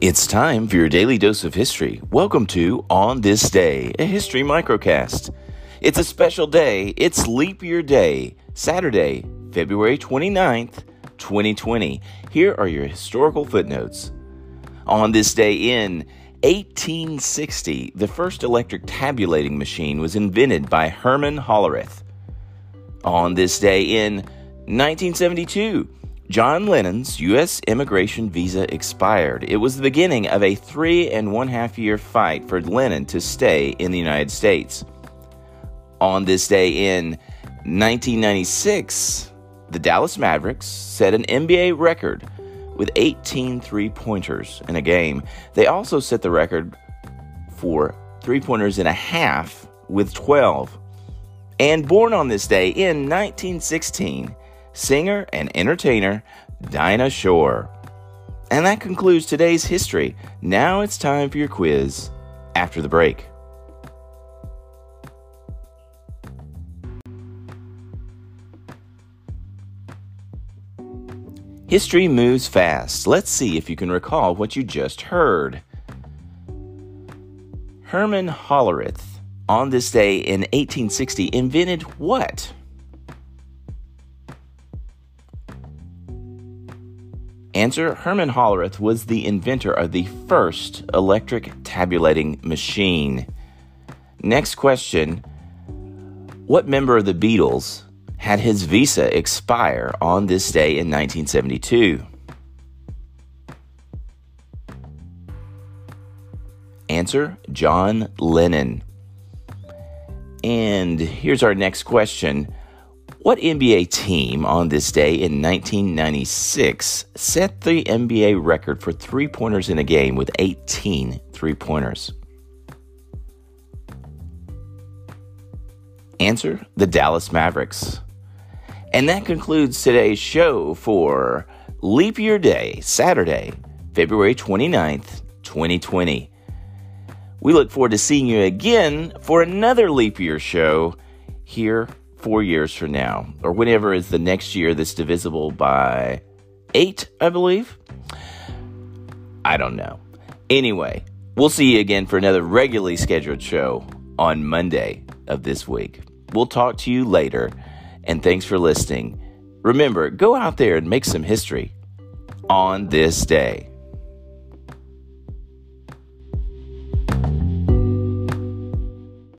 It's time for your daily dose of history. Welcome to On This Day, a history microcast. It's a special day. It's Leap Year Day, Saturday, February 29th, 2020. Here are your historical footnotes. On this day in 1860, the first electric tabulating machine was invented by Herman Hollerith. On this day in 1972, John Lennon's U.S. immigration visa expired. It was the beginning of a three and one half year fight for Lennon to stay in the United States. On this day in 1996, the Dallas Mavericks set an NBA record with 18 three pointers in a game. They also set the record for three pointers in a half with 12. And born on this day in 1916, singer and entertainer Dinah Shore. And that concludes today's history. Now it's time for your quiz after the break. History moves fast. Let's see if you can recall what you just heard. Herman Hollerith, on this day in 1860, invented what? Answer Herman Hollerith was the inventor of the first electric tabulating machine. Next question What member of the Beatles had his visa expire on this day in 1972? Answer John Lennon. And here's our next question. What NBA team on this day in 1996 set the NBA record for three pointers in a game with 18 three pointers? Answer the Dallas Mavericks. And that concludes today's show for Leap Year Day, Saturday, February 29th, 2020. We look forward to seeing you again for another Leap Year show here four years from now, or whenever is the next year that's divisible by eight, I believe. I don't know. Anyway, we'll see you again for another regularly scheduled show on Monday of this week. We'll talk to you later, and thanks for listening. Remember, go out there and make some history on this day.